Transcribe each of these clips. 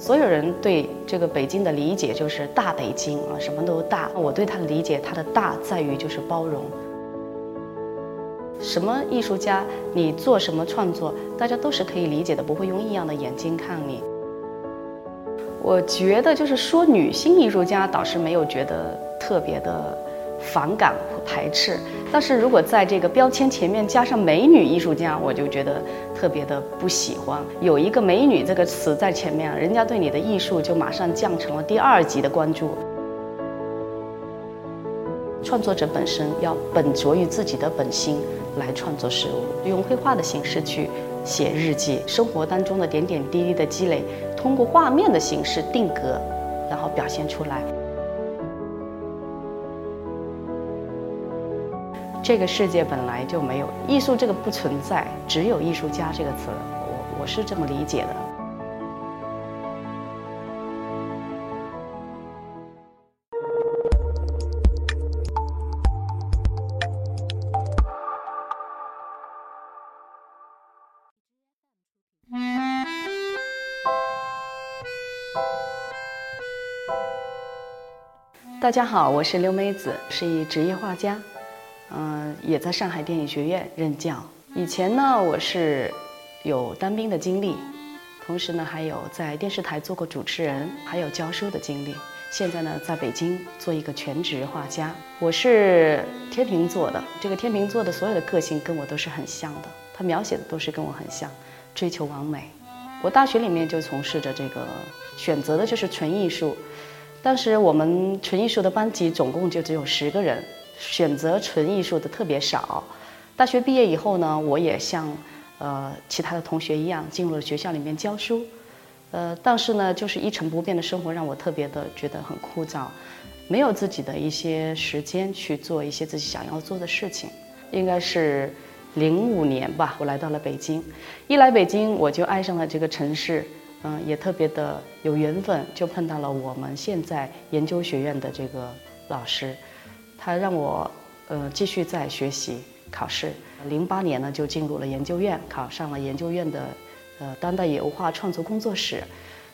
所有人对这个北京的理解就是大北京啊，什么都大。我对它的理解，它的大在于就是包容。什么艺术家，你做什么创作，大家都是可以理解的，不会用异样的眼睛看你。我觉得就是说女性艺术家倒是没有觉得特别的反感和排斥，但是如果在这个标签前面加上美女艺术家，我就觉得特别的不喜欢。有一个美女这个词在前面，人家对你的艺术就马上降成了第二级的关注。创作者本身要本着于自己的本心来创作事物，用绘画的形式去写日记，生活当中的点点滴滴的积累。通过画面的形式定格，然后表现出来。这个世界本来就没有艺术这个不存在，只有艺术家这个词。我我是这么理解的。大家好，我是刘梅子，是一职业画家，嗯，也在上海电影学院任教。以前呢，我是有当兵的经历，同时呢，还有在电视台做过主持人，还有教书的经历。现在呢，在北京做一个全职画家。我是天秤座的，这个天秤座的所有的个性跟我都是很像的，他描写的都是跟我很像，追求完美。我大学里面就从事着这个，选择的就是纯艺术。当时我们纯艺术的班级总共就只有十个人，选择纯艺术的特别少。大学毕业以后呢，我也像呃其他的同学一样进入了学校里面教书。呃，但是呢，就是一成不变的生活让我特别的觉得很枯燥，没有自己的一些时间去做一些自己想要做的事情。应该是零五年吧，我来到了北京。一来北京，我就爱上了这个城市。嗯，也特别的有缘分，就碰到了我们现在研究学院的这个老师，他让我呃继续在学习考试。零八年呢就进入了研究院，考上了研究院的呃当代油画创作工作室。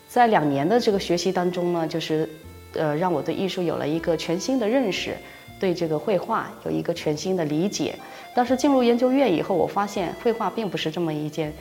在两年的这个学习当中呢，就是呃让我对艺术有了一个全新的认识，对这个绘画有一个全新的理解。但是进入研究院以后，我发现绘画并不是这么一件。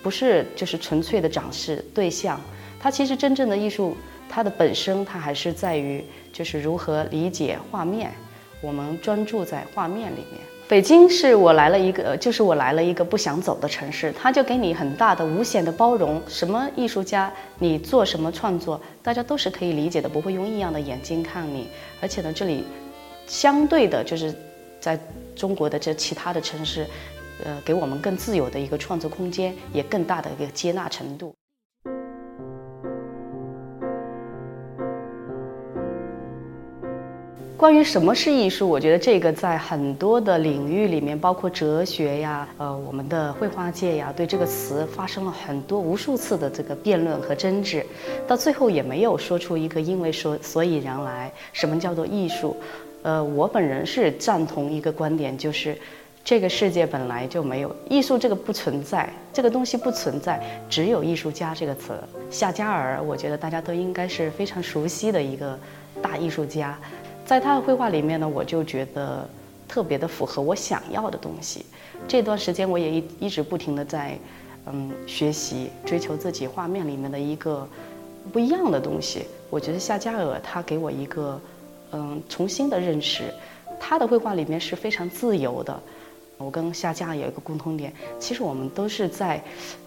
不是，就是纯粹的展示对象。它其实真正的艺术，它的本身，它还是在于就是如何理解画面。我们专注在画面里面。北京是我来了一个，就是我来了一个不想走的城市。它就给你很大的、无限的包容。什么艺术家，你做什么创作，大家都是可以理解的，不会用异样的眼睛看你。而且呢，这里相对的，就是在中国的这其他的城市。呃，给我们更自由的一个创作空间，也更大的一个接纳程度。关于什么是艺术，我觉得这个在很多的领域里面，包括哲学呀，呃，我们的绘画界呀，对这个词发生了很多无数次的这个辩论和争执，到最后也没有说出一个因为说所以然来。什么叫做艺术？呃，我本人是赞同一个观点，就是。这个世界本来就没有艺术这个不存在，这个东西不存在，只有艺术家这个词。夏加尔，我觉得大家都应该是非常熟悉的一个大艺术家，在他的绘画里面呢，我就觉得特别的符合我想要的东西。这段时间我也一一直不停的在，嗯，学习追求自己画面里面的一个不一样的东西。我觉得夏加尔他给我一个，嗯，重新的认识，他的绘画里面是非常自由的。我跟夏加尔有一个共同点，其实我们都是在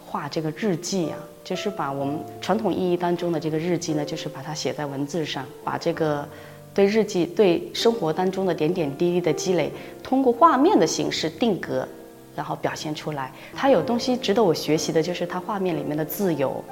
画这个日记啊，就是把我们传统意义当中的这个日记呢，就是把它写在文字上，把这个对日记、对生活当中的点点滴滴的积累，通过画面的形式定格，然后表现出来。他有东西值得我学习的，就是他画面里面的自由。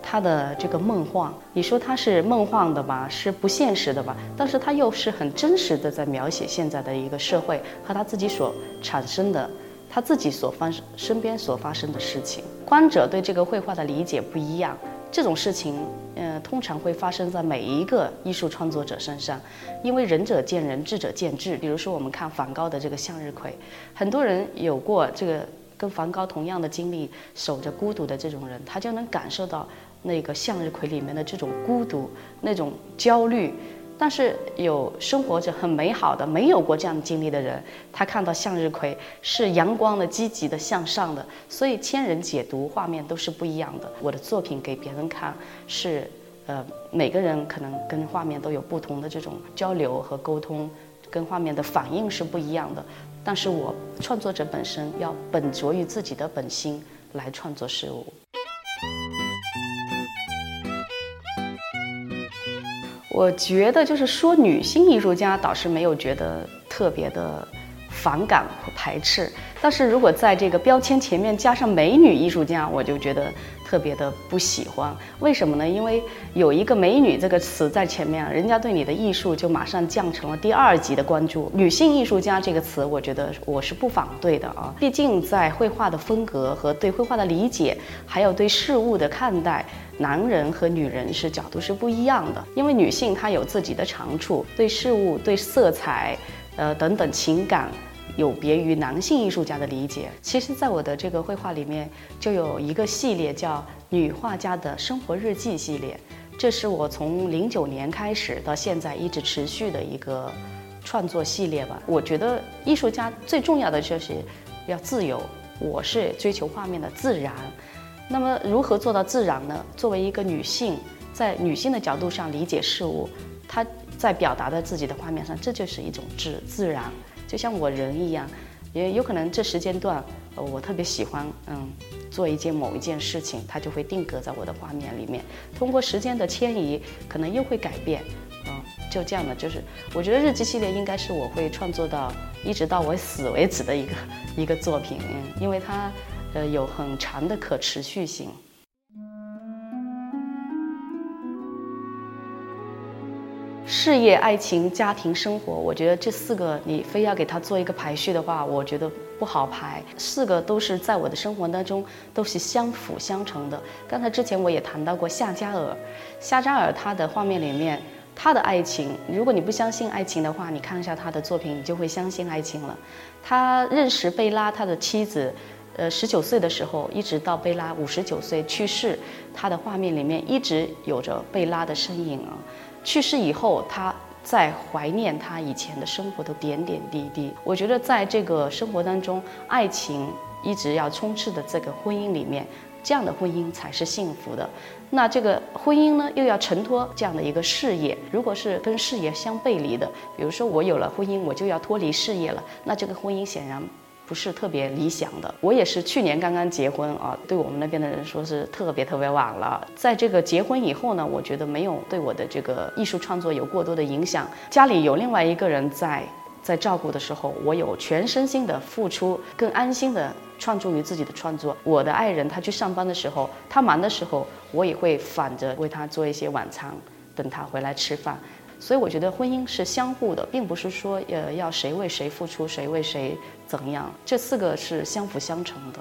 他的这个梦幻，你说他是梦幻的吧，是不现实的吧？但是他又是很真实的，在描写现在的一个社会和他自己所产生的，他自己所发生身边所发生的事情。观者对这个绘画的理解不一样，这种事情，嗯，通常会发生在每一个艺术创作者身上，因为仁者见仁，智者见智。比如说，我们看梵高的这个向日葵，很多人有过这个。跟梵高同样的经历，守着孤独的这种人，他就能感受到那个向日葵里面的这种孤独、那种焦虑。但是有生活着很美好的、没有过这样经历的人，他看到向日葵是阳光的、积极的、向上的，所以千人解读画面都是不一样的。我的作品给别人看是，呃，每个人可能跟画面都有不同的这种交流和沟通，跟画面的反应是不一样的。但是我创作者本身要本着于自己的本心来创作事物。我觉得就是说，女性艺术家倒是没有觉得特别的反感和排斥，但是如果在这个标签前面加上美女艺术家，我就觉得。特别的不喜欢，为什么呢？因为有一个“美女”这个词在前面，人家对你的艺术就马上降成了第二级的关注。女性艺术家这个词，我觉得我是不反对的啊。毕竟在绘画的风格和对绘画的理解，还有对事物的看待，男人和女人是角度是不一样的。因为女性她有自己的长处，对事物、对色彩，呃等等情感。有别于男性艺术家的理解，其实，在我的这个绘画里面，就有一个系列叫“女画家的生活日记”系列，这是我从零九年开始到现在一直持续的一个创作系列吧。我觉得艺术家最重要的就是要自由，我是追求画面的自然。那么，如何做到自然呢？作为一个女性，在女性的角度上理解事物，她在表达在自己的画面上，这就是一种自自然。就像我人一样，也有可能这时间段，呃，我特别喜欢，嗯，做一件某一件事情，它就会定格在我的画面里面。通过时间的迁移，可能又会改变，嗯，就这样的，就是我觉得日记系列应该是我会创作到一直到我死为止的一个 一个作品，嗯，因为它，呃，有很长的可持续性。事业、爱情、家庭生活，我觉得这四个你非要给他做一个排序的话，我觉得不好排。四个都是在我的生活当中都是相辅相成的。刚才之前我也谈到过夏加尔，夏加尔他的画面里面，他的爱情，如果你不相信爱情的话，你看一下他的作品，你就会相信爱情了。他认识贝拉，他的妻子，呃，十九岁的时候，一直到贝拉五十九岁去世，他的画面里面一直有着贝拉的身影啊。去世以后，他在怀念他以前的生活的点点滴滴。我觉得，在这个生活当中，爱情一直要充斥的这个婚姻里面，这样的婚姻才是幸福的。那这个婚姻呢，又要承托这样的一个事业。如果是跟事业相背离的，比如说我有了婚姻，我就要脱离事业了，那这个婚姻显然。不是特别理想的。我也是去年刚刚结婚啊，对我们那边的人说是特别特别晚了。在这个结婚以后呢，我觉得没有对我的这个艺术创作有过多的影响。家里有另外一个人在在照顾的时候，我有全身心的付出，更安心的创作于自己的创作。我的爱人他去上班的时候，他忙的时候，我也会反着为他做一些晚餐，等他回来吃饭。所以我觉得婚姻是相互的，并不是说呃要谁为谁付出，谁为谁怎样，这四个是相辅相成的。